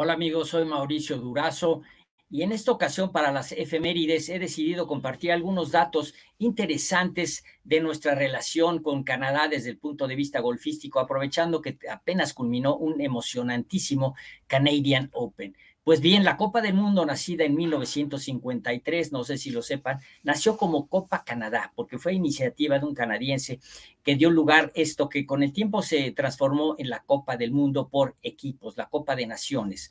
Hola amigos, soy Mauricio Durazo y en esta ocasión para las efemérides he decidido compartir algunos datos interesantes de nuestra relación con Canadá desde el punto de vista golfístico, aprovechando que apenas culminó un emocionantísimo Canadian Open. Pues bien, la Copa del Mundo, nacida en 1953, no sé si lo sepan, nació como Copa Canadá, porque fue iniciativa de un canadiense que dio lugar esto que con el tiempo se transformó en la Copa del Mundo por equipos, la Copa de Naciones.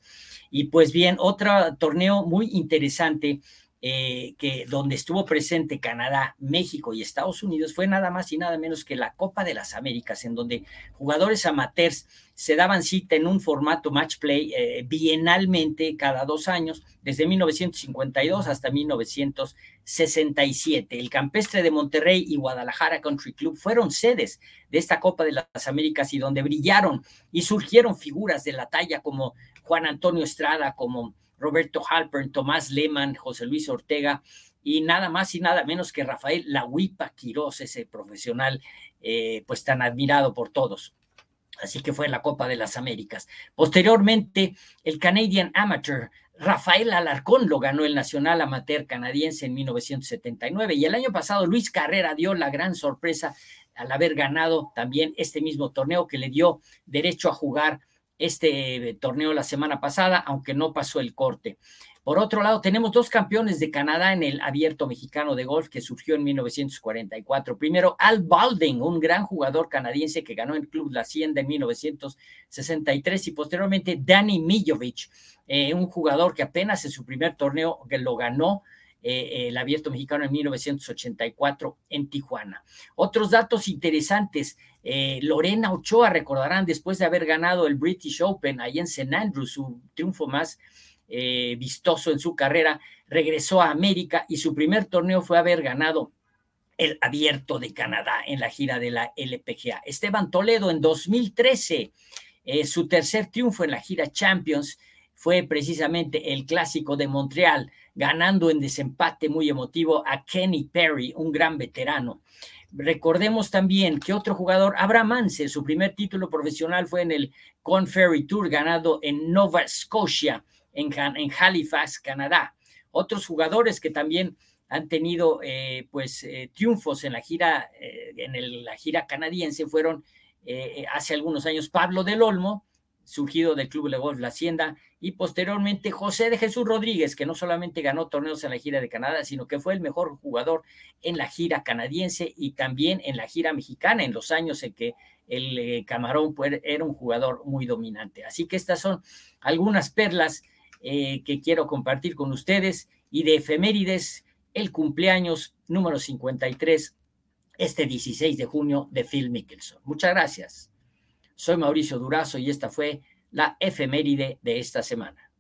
Y pues bien, otro torneo muy interesante eh, que donde estuvo presente Canadá, México y Estados Unidos fue nada más y nada menos que la Copa de las Américas, en donde jugadores amateurs se daban cita en un formato match play eh, bienalmente cada dos años, desde 1952 hasta 1967. El Campestre de Monterrey y Guadalajara Country Club fueron sedes de esta Copa de las Américas y donde brillaron y surgieron figuras de la talla como Juan Antonio Estrada, como Roberto Halpern, Tomás Lehmann, José Luis Ortega y nada más y nada menos que Rafael La Huipa Quirós, ese profesional eh, pues tan admirado por todos. Así que fue la Copa de las Américas. Posteriormente, el Canadian Amateur Rafael Alarcón lo ganó el Nacional Amateur Canadiense en 1979 y el año pasado Luis Carrera dio la gran sorpresa al haber ganado también este mismo torneo que le dio derecho a jugar este torneo la semana pasada, aunque no pasó el corte. Por otro lado, tenemos dos campeones de Canadá en el abierto mexicano de golf que surgió en 1944. Primero, Al Balding, un gran jugador canadiense que ganó el Club La Hacienda en 1963 y posteriormente Danny Mijovic, eh, un jugador que apenas en su primer torneo que lo ganó eh, el abierto mexicano en 1984 en Tijuana. Otros datos interesantes, eh, Lorena Ochoa, recordarán, después de haber ganado el British Open ahí en St. Andrews, su triunfo más eh, vistoso en su carrera, regresó a América y su primer torneo fue haber ganado el abierto de Canadá en la gira de la LPGA. Esteban Toledo en 2013, su tercer triunfo en la gira Champions fue precisamente el clásico de Montreal, ganando en desempate muy emotivo a Kenny Perry, un gran veterano. Recordemos también que otro jugador, Abraham Anse, su primer título profesional fue en el Conferry Tour, ganado en Nova Scotia, en, Halifax, Canadá. Otros jugadores que también han tenido eh, pues eh, triunfos en la gira eh, en la gira canadiense fueron hace algunos años Pablo del Olmo surgido del Club de Golf La Hacienda, y posteriormente José de Jesús Rodríguez, que no solamente ganó torneos en la gira de Canadá, sino que fue el mejor jugador en la gira canadiense y también en la gira mexicana, en los años en que el eh, Camarón era un jugador muy dominante. Así que estas son algunas perlas eh, que quiero compartir con ustedes y de efemérides, el cumpleaños número 53, este 16 de junio de Phil Mickelson. Muchas gracias. Soy Mauricio Durazo y esta fue la efeméride de esta semana.